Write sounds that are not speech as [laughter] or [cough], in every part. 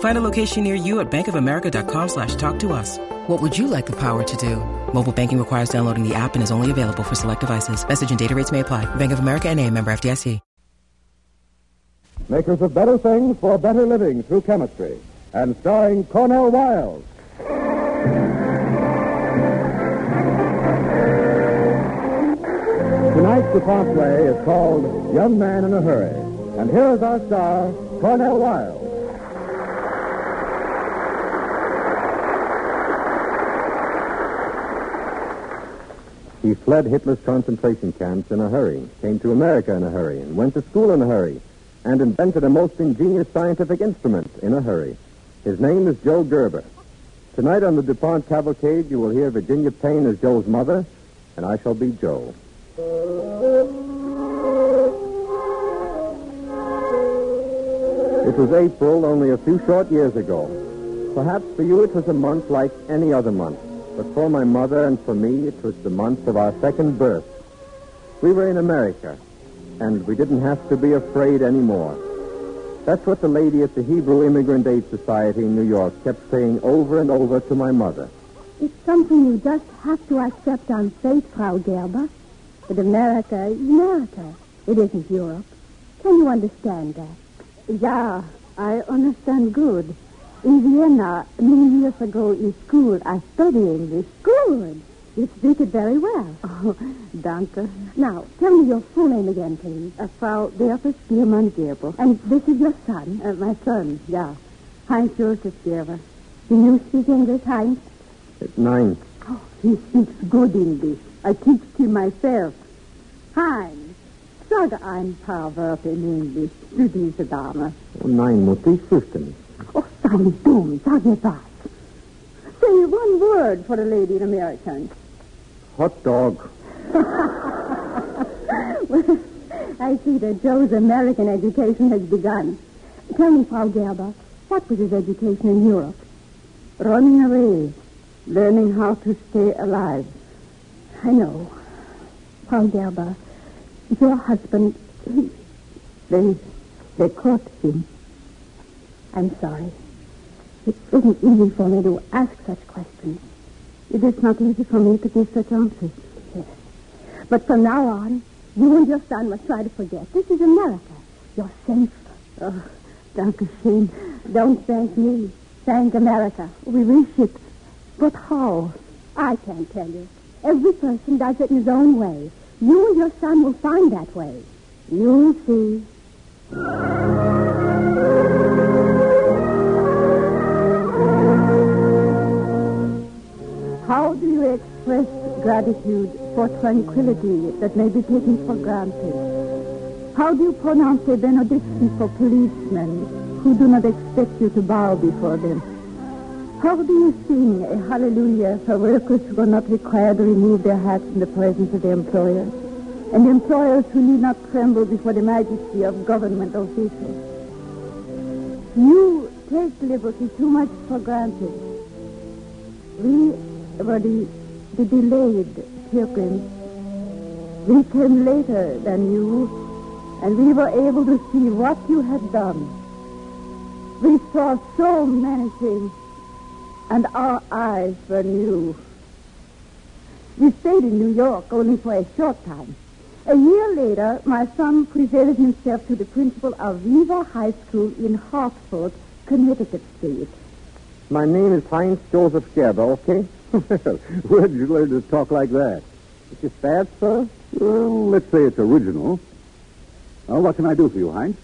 Find a location near you at bankofamerica.com slash talk to us. What would you like the power to do? Mobile banking requires downloading the app and is only available for select devices. Message and data rates may apply. Bank of America and a member FDIC. Makers of better things for a better living through chemistry. And starring Cornel Wilde. Tonight's DuPont play is called Young Man in a Hurry. And here is our star, Cornel Wilde. He fled Hitler's concentration camps in a hurry, came to America in a hurry, and went to school in a hurry, and invented a most ingenious scientific instrument in a hurry. His name is Joe Gerber. Tonight on the DuPont Cavalcade, you will hear Virginia Payne as Joe's mother, and I shall be Joe. It was April only a few short years ago. Perhaps for you it was a month like any other month. But for my mother and for me, it was the month of our second birth. We were in America, and we didn't have to be afraid anymore. That's what the lady at the Hebrew Immigrant Aid Society in New York kept saying over and over to my mother. It's something you just have to accept on faith, Frau Gerber. But America is America. It isn't Europe. Can you understand that? Yeah, I understand good. In Vienna, many years ago in school, I studied English. Good. You speak it very well. [laughs] Oh, danke. Now, tell me your full name again, please. Uh, Frau Beatrice Biermann Gerber. And this is your son? Uh, my son, yeah. Heinz Joseph Gerber. Do you speak English, Heinz? At nine. Oh, he speaks good English. I teach him myself. Heinz, sag ein paar Wörter in English zu dieser Dame. Oh, nein, Mutti, fünften. Oh, nicht dumm. Sag mir was. Say one word for a lady in American. Hot dog. [laughs] well, I see that Joe's American education has begun. Tell me, Frau Gerber, what was his education in Europe? Running away. Learning how to stay alive. I know. Frau Gerber, your husband, he... They, they caught him. I'm sorry. It isn't easy for me to ask such questions. It is not easy for me to give such answers. Yes. But from now on, you and your son must try to forget. This is America. You're safe. Oh, danke schön. Don't thank me. Thank America. We wish it. But how? I can't tell you. Every person does it in his own way. You and your son will find that way. You'll see. How do you express gratitude for tranquility that may be taken for granted? How do you pronounce a benediction for policemen who do not expect you to bow before them? How do you sing a hallelujah for workers who are not required to remove their hats in the presence of their employers? And employers who need not tremble before the majesty of government officials? You take liberty too much for granted. We were the, the delayed pilgrims. We came later than you, and we were able to see what you had done. We saw so many things, and our eyes were new. We stayed in New York only for a short time. A year later, my son presented himself to the principal of Weaver High School in Hartford, Connecticut State. My name is Heinz Joseph Gerber, okay? Where did you learn to talk like that? Is this bad, sir? Well, let's say it's original. Well, what can I do for you, Heinz?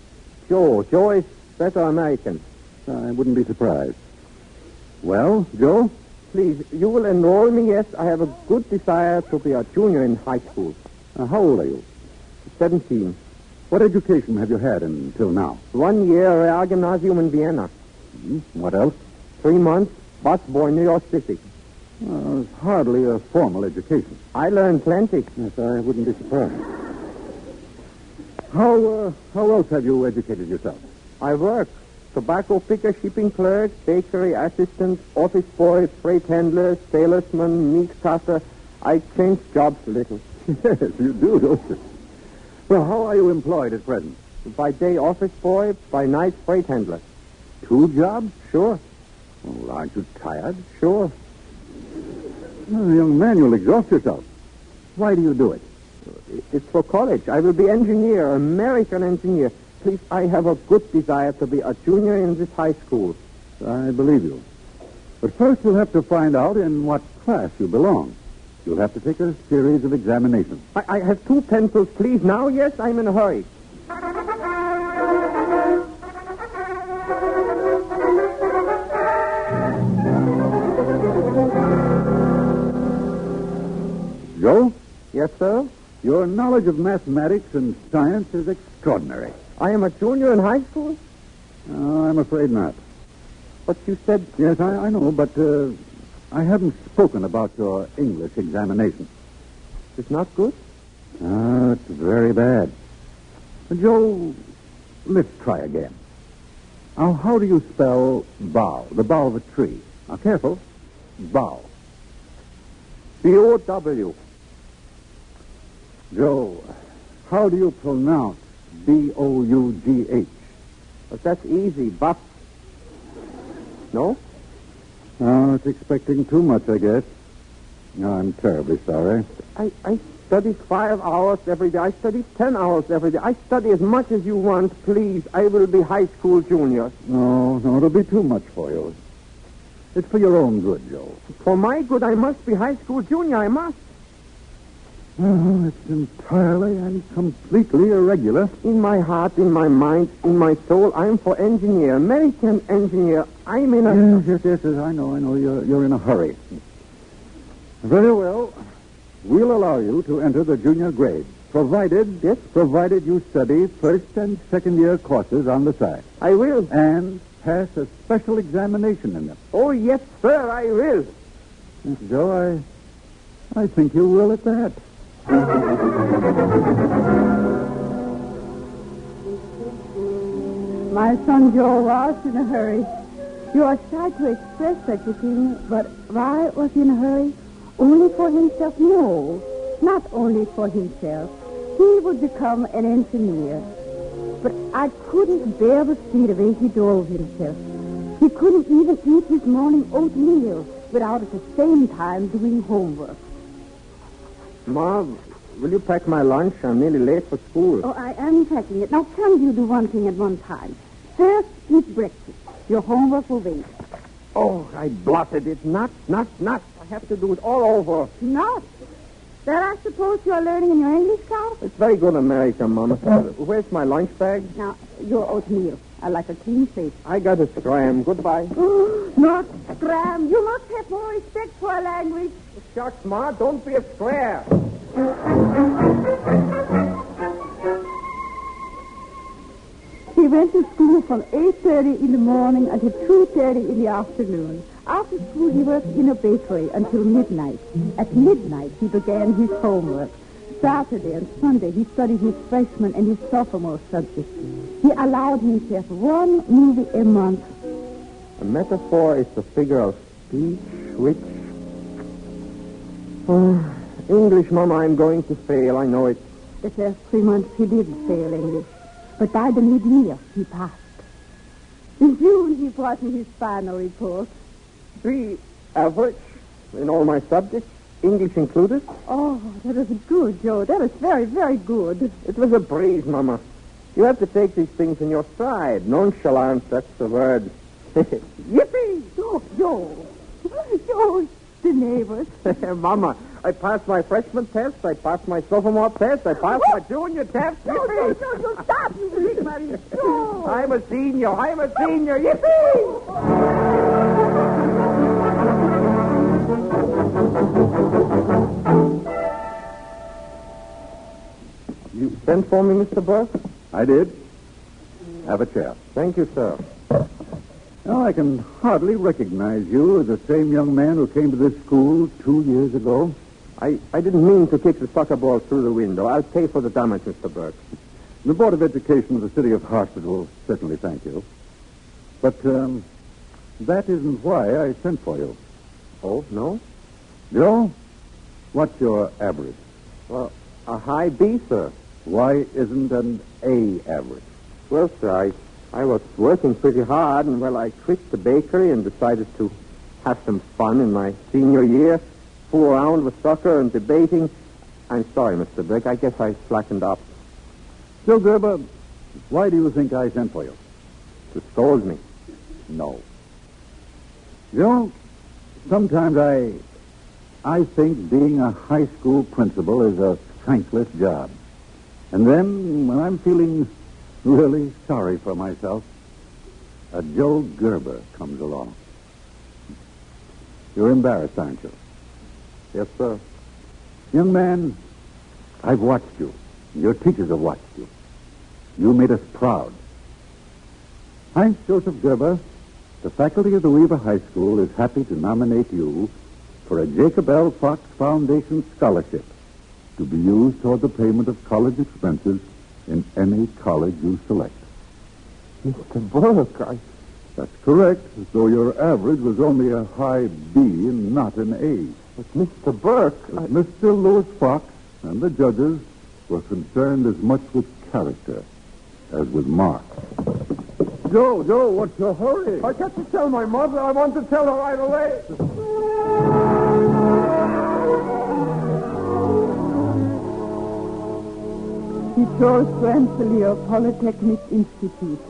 Joe. Joe is better American. I wouldn't be surprised. Well, Joe? Please, you will enroll me, yes. I have a good desire to be a junior in high school. Uh, how old are you? 17. What education have you had until now? One year at Real Gymnasium in Vienna. Hmm, What else? Three months Busboy, New York City. Uh, it's hardly a formal education. I learned plenty. Yes, I wouldn't be surprised. How, uh, how else have you educated yourself? I work. Tobacco picker, shipping clerk, bakery assistant, office boy, freight handler, salesman, meat cutter. I change jobs a little. [laughs] yes, you do, don't you? Well, how are you employed at present? By day, office boy. By night, freight handler. Two jobs? Sure, Well, aren't you tired? sure. Oh, young man, you'll exhaust yourself. Why do you do it? It's for college. I will be engineer, American engineer. Please, I have a good desire to be a junior in this high school. I believe you. But first you'll have to find out in what class you belong. You'll have to take a series of examinations. I, I have two pencils, please. Now, yes, I'm in a hurry. Joe, Yes, sir. your knowledge of mathematics and science is extraordinary. I am a junior in high school. Uh, I'm afraid not. But you said Yes, I, I know, but uh, I haven't spoken about your English examination. it's not good. Ah, it's very bad. Joe, let's try again. Now, how do you spell bough, the bough of a tree? Now, careful. Bough. B-O-W. Joe, how do you pronounce B-O-U-G-H? But that's easy. Buff. No? Oh, it's expecting too much, I guess. No, I'm terribly sorry. I, I study five hours every day. I study ten hours every day. I study as much as you want, please. I will be high school junior. No, no, it'll be too much for you. It's for your own good, Joe. For my good, I must be high school junior. I must. Oh, it's entirely and completely irregular. In my heart, in my mind, in my soul, I'm for engineer, American engineer. I'm in a... Yes, yes, yes, yes, I know, I know. You're, you're in a hurry. Very well. We'll allow you to enter the junior grade, provided, yes, provided you study first and second year courses on the side I will. and pass a special examination in them. Oh, yes, sir, I will. Joe, I, I think you will at that. My son Joe was in a hurry. You are shy to express such a thing, but why was he in a hurry? Only for himself? No, not only for himself. He would become an engineer. But I couldn't bear to see the way he drove himself. He couldn't even eat his morning oatmeal without at the same time doing homework. Ma, will you pack my lunch? I'm nearly late for school. Oh, I am packing it. Now, can you do one thing at one time? First, eat breakfast. Your homework will wait. Oh, I blotted it. Not, not, not. I have to do it all over. Not. That I suppose you are learning in your English class? It's very good American, Mama. Where's my lunch bag? Now, your oatmeal. I like a clean face. I got a scram. Goodbye. [gasps] Not scram. You must have more respect for our language. Shucks, Ma, don't be a square. He went to school from 8.30 in the morning until 2.30 in the afternoon. After school, he worked in a bakery until midnight. At midnight, he began his homework. Saturday and Sunday, he studied his freshman and his sophomore subjects. He allowed himself one movie a month. A metaphor is the figure of speech which... Oh, [sighs] English, Mama, I'm going to fail. I know it. The first three months, he did fail English. But by the mid-year, he passed. In June, he brought me his final report. Three average in all my subjects, English included. Oh, that is good, Joe. That is very, very good. It was a breeze, Mama. You have to take these things in your stride. Nonchalance, that's the word. [laughs] Yippee! Oh, Joe. Joe, [laughs] the neighbors. [laughs] Mama, I passed my freshman test, I passed my sophomore test, I passed my junior test. Joe, Joe, Yippee! Joe, Joe, stop, you big money. Joe. I'm a senior, I'm a senior. Yippee! You sent for me, Mr. Burke? I did. Have a chair. Thank you, sir. Well, I can hardly recognize you as the same young man who came to this school two years ago. I, I didn't mean to kick the soccer ball through the window. I'll pay for the damage, Mr. Burke. The Board of Education of the City of Hartford will certainly thank you. But um, that isn't why I sent for you. Oh, no? Joe, what's your average? Well, a high B, sir. Why isn't an A average? Well, sir, I, I was working pretty hard, and, well, I quit the bakery and decided to have some fun in my senior year, fool around with soccer and debating. I'm sorry, Mr. Burke. I guess I slackened up Joe Gerber, why do you think I sent for you? to scold me. No. Joe, sometimes I I think being a high school principal is a thankless job. And then when I'm feeling really sorry for myself, a Joe Gerber comes along. You're embarrassed, aren't you? Yes, sir. Young man, I've watched you. Your teachers have watched you. You made us proud. Heinz Joseph Gerber, the faculty of the Weaver High School is happy to nominate you for a Jacob L. Fox Foundation scholarship to be used toward the payment of college expenses in any college you select. Mr. Burke, I... That's correct, though your average was only a high B and not an A. But Mr. Burke, I... Mr. Lewis Fox and the judges were concerned as much with character as with marks. Joe, Joe, what's your hurry? I got to tell my mother. I want to tell her right away. He chose Rensselaer Polytechnic Institute,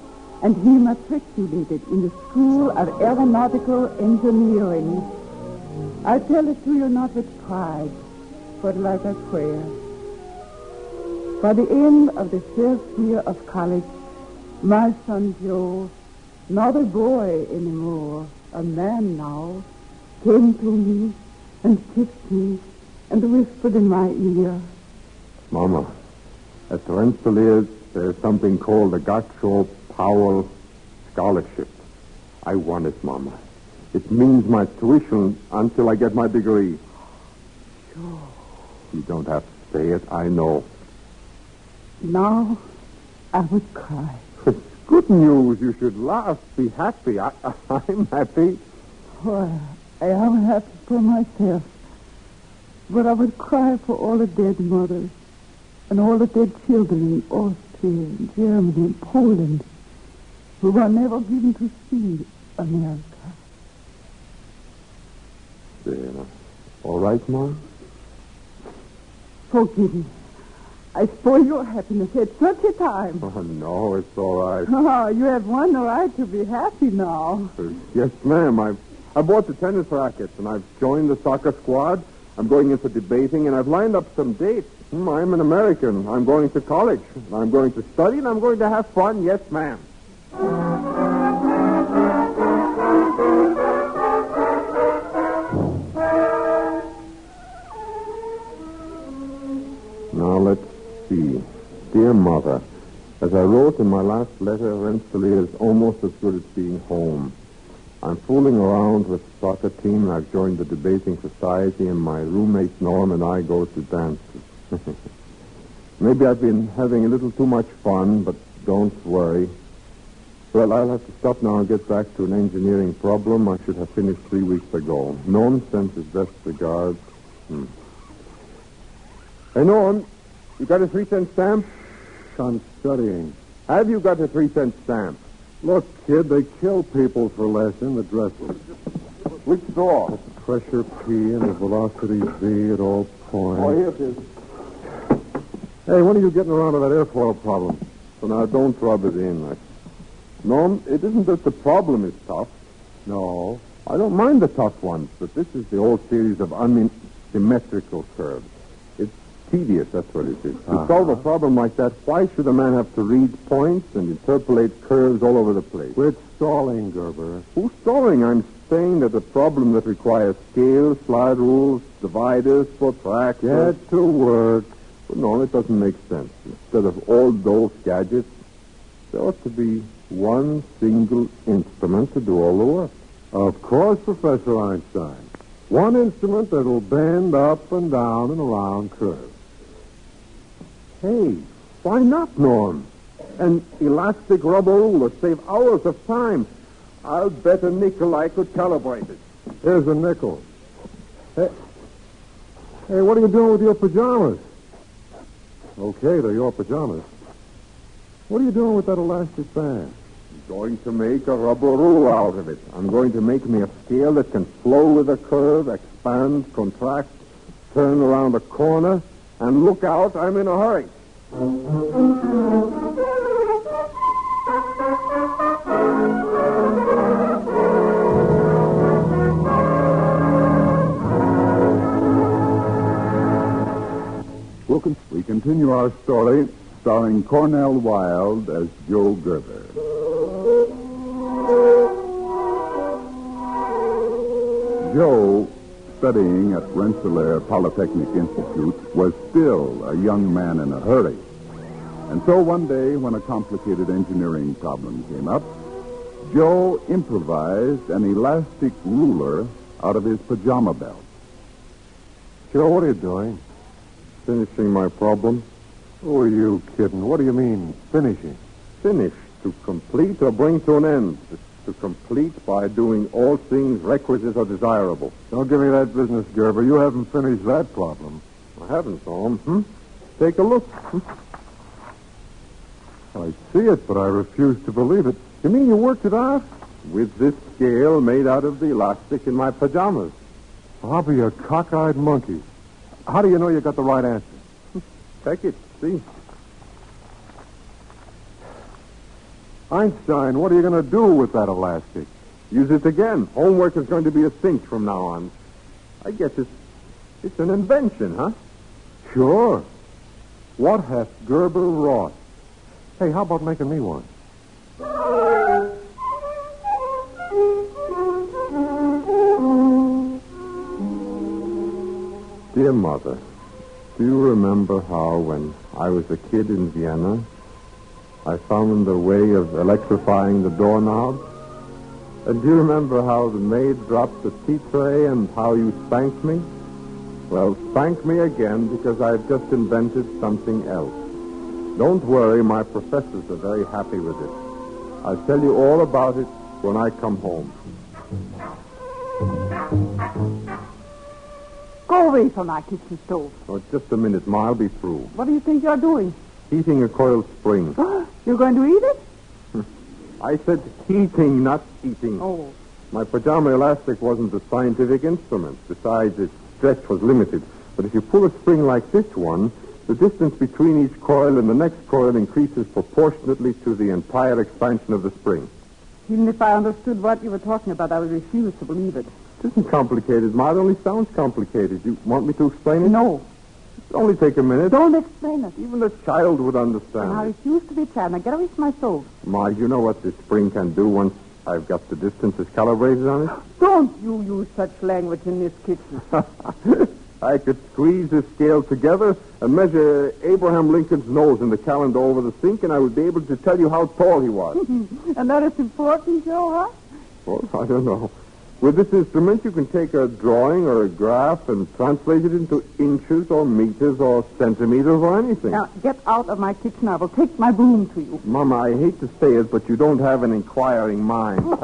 and he matriculated in the School of Aeronautical Engineering. I tell it to you not with pride, but like a prayer. By the end of the first year of college, my son Joe, not a boy anymore, a man now, came to me and kissed me and whispered in my ear, Mama, at Rensselaer, there's something called the Gotcho Powell Scholarship. I want it, Mama. It means my tuition until I get my degree. Joe, You don't have to say it. I know. now I would cry. It's [laughs] good news. You should laugh. Be happy. I, [laughs] I'm happy. Well, I am happy for myself. But I would cry for all the dead mothers and all the dead children in Austria and Germany and Poland who were never given to see America. There. All right, Mom? Forgive me. I spoil your happiness at such a time. Oh, no, it's all right. Oh, [laughs] you have one right to be happy now. Yes, ma'am. I've, I bought the tennis rackets and I've joined the soccer squad. I'm going in for debating and I've lined up some dates. Hmm, I'm an American. I'm going to college. I'm going to study and I'm going to have fun. Yes, ma'am. Now let's see. Dear Mother, as I wrote in my last letter, Rensselaer is almost as good as being home. I'm fooling around with the soccer team, and I've joined the debating society, and my roommate Norm and I go to dances. [laughs] Maybe I've been having a little too much fun, but don't worry. Well, I'll have to stop now and get back to an engineering problem I should have finished three weeks ago. Norm sends his best regards. Hmm. Hey, Norm, you got a three cent stamp? I'm studying. Have you got a three cent stamp? Look, kid, they kill people for less in the dresses. Which store? Pressure P and the velocity V at all points. Oh, here it is. Hey, when are you getting around to that airfoil problem? So now don't rub it in. I... Norm, it isn't that the problem is tough. No. I don't mind the tough ones, but this is the old series of unsymmetrical curves. Tedious, that's what it is. To Uh-huh. solve a problem like that, why should a man have to read points and interpolate curves all over the place? Quit stalling, Gerber. Who's stalling? I'm saying that a problem that requires scales, slide rules, dividers, protractors... Get to work. But no, it doesn't make sense. Instead of all those gadgets, there ought to be One single instrument to do all the work. Of course, Professor Einstein. One instrument that'll bend up and down and around curves. Hey, why not, Norm? An elastic rubber ruler save hours of time. I'll bet a nickel I could calibrate it. Here's a nickel. Hey, hey, what are you doing with your pajamas? Okay, they're your pajamas. What are you doing with that elastic band? I'm going to make a rubber rule out of it. I'm going to make me a scale that can flow with a curve, expand, contract, turn around a corner, and look out, I'm in a hurry. We'll we continue our story starring Cornel Wilde as Joe Gerber. Joe, studying at Rensselaer Polytechnic Institute, was still a young man in a hurry. And so one day, when a complicated engineering problem came up, Joe improvised an elastic ruler out of his pajama belt. Joe, what are you doing? Finishing my problem. Who are you kidding? What do you mean, finishing? Finish. To complete or bring to an end. To complete by doing all things requisite or desirable. Don't give me that business, Gerber. You haven't finished that problem. I haven't, Tom. Hmm? Take a look. Hmm? I see it, but I refuse to believe it. You mean you worked it out? With this scale made out of the elastic in my pajamas. I'll be a cockeyed monkey. How do you know you got the right answer? Take it. See. Einstein, what are you going to do with that elastic? Use it again. Homework is going to be a cinch from now on. I guess it's it's an invention, huh? Sure. What hath Gerber wrought? Hey, how about making me one? Dear Mother, do you remember how when I was a kid in Vienna, I found a way of electrifying the doorknob? And do you remember how the maid dropped the tea tray and how you spanked me? Well, spank me again because I've just invented something else. Don't worry, my professors are very happy with it. I'll tell you all about it when I come home. Go away from my kitchen stove. Oh, just a minute, Ma. I'll be through. What do you think you're doing? Heating a coil spring. [gasps] [gasps] You're going to eat it? I said heating, not eating. Oh. My pajama elastic wasn't a scientific instrument. Besides, its stretch was limited. But if you pull a spring like this one, the distance between each coil and the next coil increases proportionately to the entire expansion of the spring. Even if I understood what you were talking about, I would refuse to believe it. It isn't complicated, Ma. It only sounds complicated. You want me to explain it? No. Only take a minute. Don't explain it. Even a child would And I understand. refuse to be tried. Now get away from my soul. Ma, you know what this spring can do once I've got the distances calibrated on it? [gasps] Don't you use such language in this kitchen. [laughs] I could squeeze this scale together and measure Abraham Lincoln's nose in the calendar over the sink, and I would be able to tell you how tall he was. [laughs] and that is important, Joe, huh? well, I don't know. With this instrument, you can take a drawing or a graph and translate it into inches or meters or centimeters or anything. Now get out of my kitchen. I will take my broom to you. Mama, I hate to say it, but you don't have an inquiring mind. [laughs]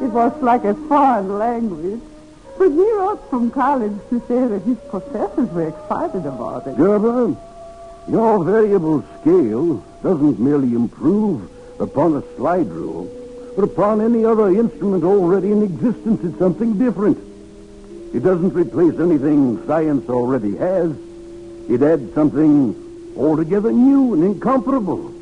It was like a foreign language. But he wrote from college to say that his professors were excited about it. Gerber, your variable scale doesn't merely improve upon a slide rule, but upon any other instrument already in existence. It's something different. It doesn't replace anything science already has. It adds something altogether new and incomparable.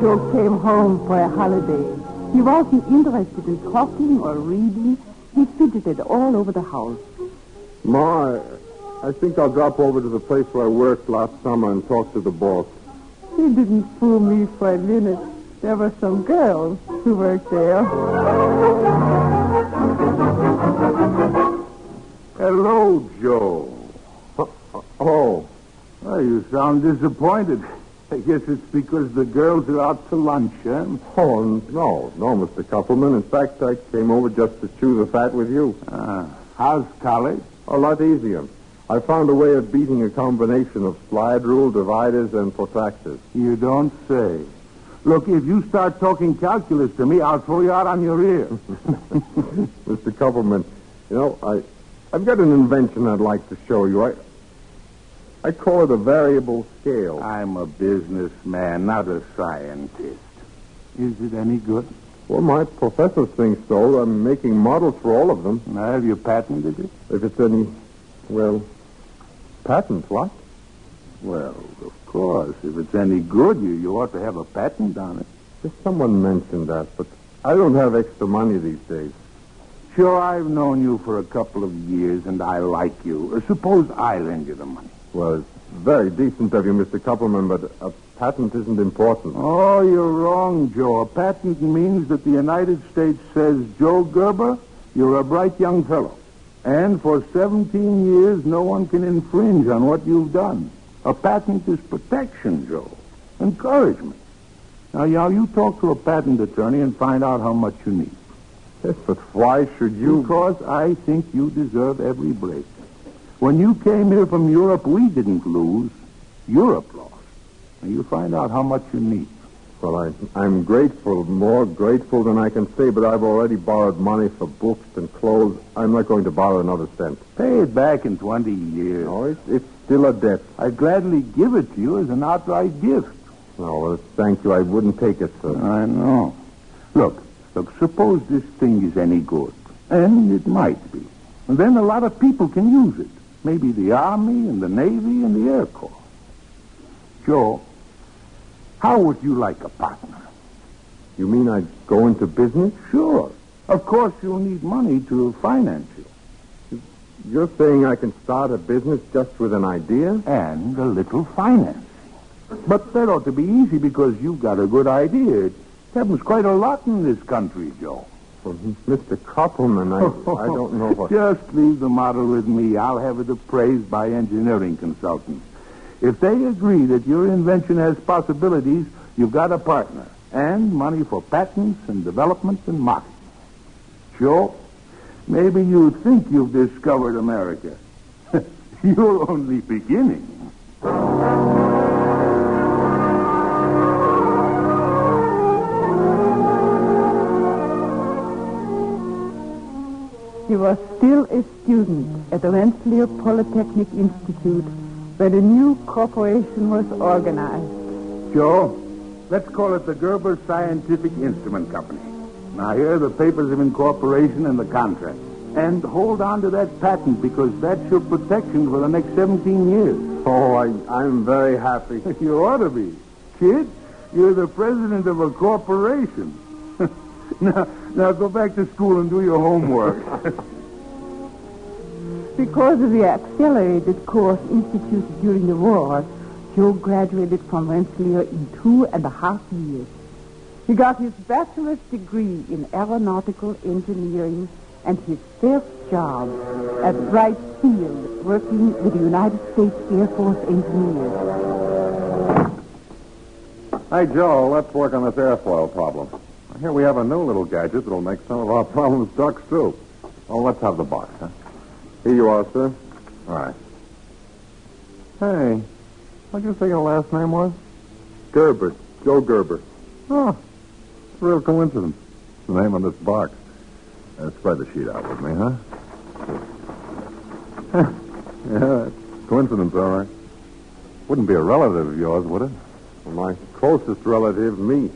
Joe came home for a holiday. He wasn't interested in talking or reading. He fidgeted all over the house. Ma, I, I think I'll drop over to the place where I worked last summer and talk to the boss. He didn't fool me for a minute. There were some girls who worked there. Hello, Joe. [laughs] Oh, Oh, you sound disappointed. I guess it's because the girls are out to lunch, huh? oh, no, no, Mr. Koppelman. In fact, I came over just to chew the fat with you. Ah, how's college? A lot easier. I found a way of beating a combination of slide rule, dividers, and protractors. You don't say. Look, if you start talking calculus to me, I'll throw you out on your ear. [laughs] Mr. Koppelman, you know, I, I've got an invention I'd like to show you. I, I call it a variable scale. I'm a businessman, not a scientist. Is it any good? Well, my professors think so. I'm making models for all of them. Now, have you patented it? If it's any, well, patent, what? Well, of course. If it's any good, you, you ought to have a patent on it. Just someone mentioned that, but I don't have extra money these days. Sure, I've known you for a couple of years, and I like you. Uh, suppose I lend you the money. Well, it's very decent of you, Mr. Koppelman, but a patent isn't important. Oh, you're wrong, Joe. A patent means that the United States says, Joe Gerber, you're a bright young fellow. And for 17 years, no one can infringe on what you've done. A patent is protection, Joe. Encouragement. Now, now, you talk to a patent attorney and find out how much you need. Yes, but why should you? Because I think you deserve every break. When you came here from Europe, we didn't lose. Europe lost. Now, you find out how much you need. Well, I, I'm grateful, more grateful than I can say, but I've already borrowed money for books and clothes. I'm not going to borrow another cent. Pay it back in 20 years. No, it's, it's still a debt. I'd gladly give it to you as an outright gift. No, well, thank you. I wouldn't take it, sir. I know. Look, look, suppose this thing is any good. And it might be. And then a lot of people can use it. Maybe the Army and the Navy and the Air Corps. Joe, how would you like a partner? You mean I'd go into business? Sure. Of course, you'll need money to finance you. You're saying I can start a business just with an idea? And a little finance. But that ought to be easy because you've got a good idea. It happens quite a lot in this country, Joe. Well, Mr. Koppelman, I, I don't know [laughs] what... Just leave the model with me. I'll have it appraised by engineering consultants. If they agree that your invention has possibilities, you've got a partner and money for patents and development and marketing. Joe, maybe you think you've discovered America. [laughs] You're only beginning. He was still a student at the Rensselaer Polytechnic Institute when a new corporation was organized. Joe, let's call it the Gerber Scientific Instrument Company. Now, here are the papers of incorporation and the contract. And hold on to that patent because that's your protection for the next 17 years. Oh, I, I'm very happy. [laughs] you ought to be. Kid, you're the president of a corporation. [laughs] now, now go back to school and do your homework. [laughs] Because of the accelerated course instituted during the war, Joe graduated from Rensselaer in two and a half years. He got his bachelor's degree in aeronautical engineering and his first job at Wright Field, working with the United States Air Force engineers. Hey, Joe, let's work on this airfoil problem. Here we have a new little gadget that'll make some of our [laughs] problems duck soup. Oh, let's have the box, huh? Here you are, sir. All right. Hey, what'd you say your last name was? Gerber. Joe Gerber. Oh, it's a real coincidence. It's the name on this box. Uh, spread the sheet out with me, huh? [laughs] yeah, coincidence, all right. Wouldn't be a relative of yours, would it? Well, my closest relative, me.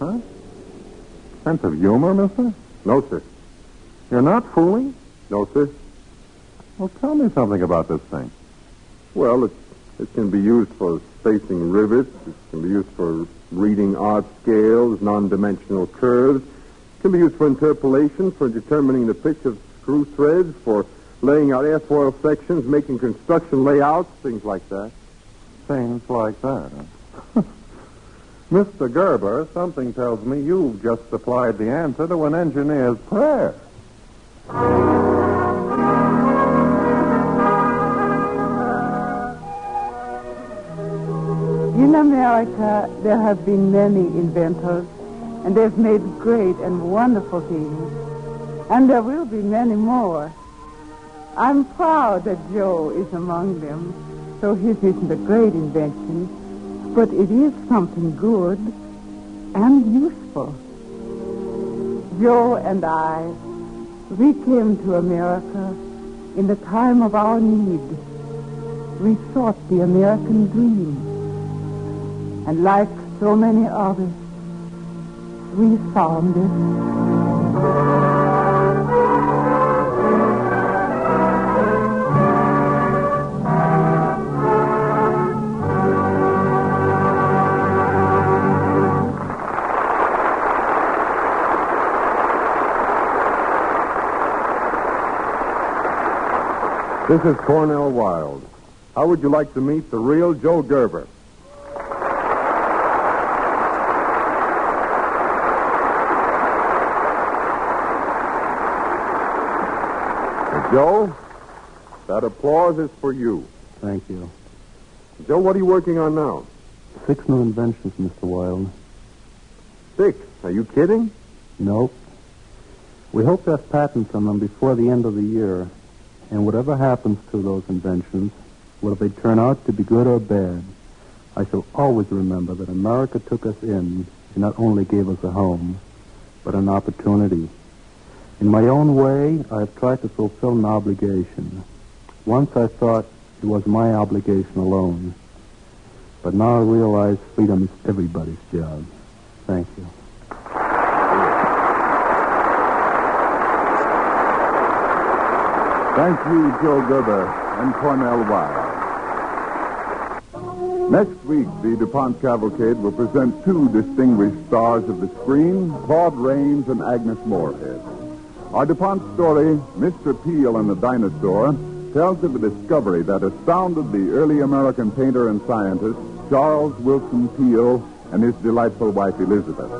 Huh? Sense of humor, mister? No, sir. You're not fooling? No, sir. Well, tell me something about this thing. Well, it, it can be used for spacing rivets. It can be used for reading odd scales, non-dimensional curves. It can be used for interpolation, for determining the pitch of screw threads, for laying out airfoil sections, making construction layouts, things like that. Things like that? [laughs] Mr. Gerber, something tells me you've just supplied the answer to an engineer's prayer. America, there have been many inventors, and they've made great and wonderful things. And there will be many more. I'm proud that Joe is among them, though his isn't a great invention, but it is something good and useful. Joe and I, we came to America in the time of our need. We sought the American dream. And like so many others, we found it. This is Cornel Wilde. How would you like to meet the real Joe Gerber? Joe, that applause is for you. Thank you. Joe, what are you working on now? Six new inventions, Mr. Wilde. Six. Are you kidding? Nope. We hope to have patents on them before the end of the year. And whatever happens to those inventions, whether they turn out to be good or bad, I shall always remember that America took us in and not only gave us a home, but an opportunity. In my own way, I have tried to fulfill an obligation. Once I thought it was my obligation alone. But now I realize freedom is everybody's job. Thank you. Thank you, Joe Gerber and Cornel Wilde. Next week, the DuPont Cavalcade will present two distinguished stars of the screen, Claude Rains and Agnes Moorehead. Our DuPont story, Mr. Peale and the Dinosaur, tells of the discovery that astounded the early American painter and scientist, Charles Willson Peale, and his delightful wife, Elizabeth.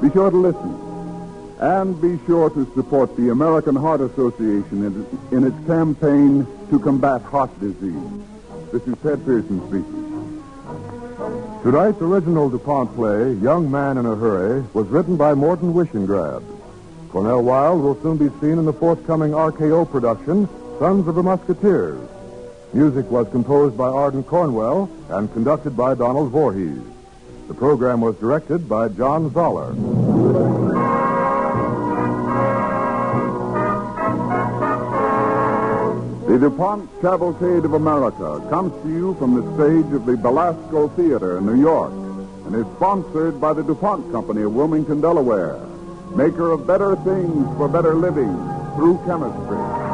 Be sure to listen. And be sure to support the American Heart Association in, in its campaign to combat heart disease. This is Ted Pearson speaking. Tonight's original DuPont play, Young Man in a Hurry, was written by Morton Wishengrad. Cornel Wilde will soon be seen in the forthcoming RKO production, Sons of the Musketeers. Music was composed by Ardon Cornwell and conducted by Donald Voorhees. The program was directed by John Zoller. The DuPont Cavalcade of America comes to you from the stage of the Belasco Theater in New York and is sponsored by the DuPont Company of Wilmington, Delaware, maker of better things for better living through chemistry.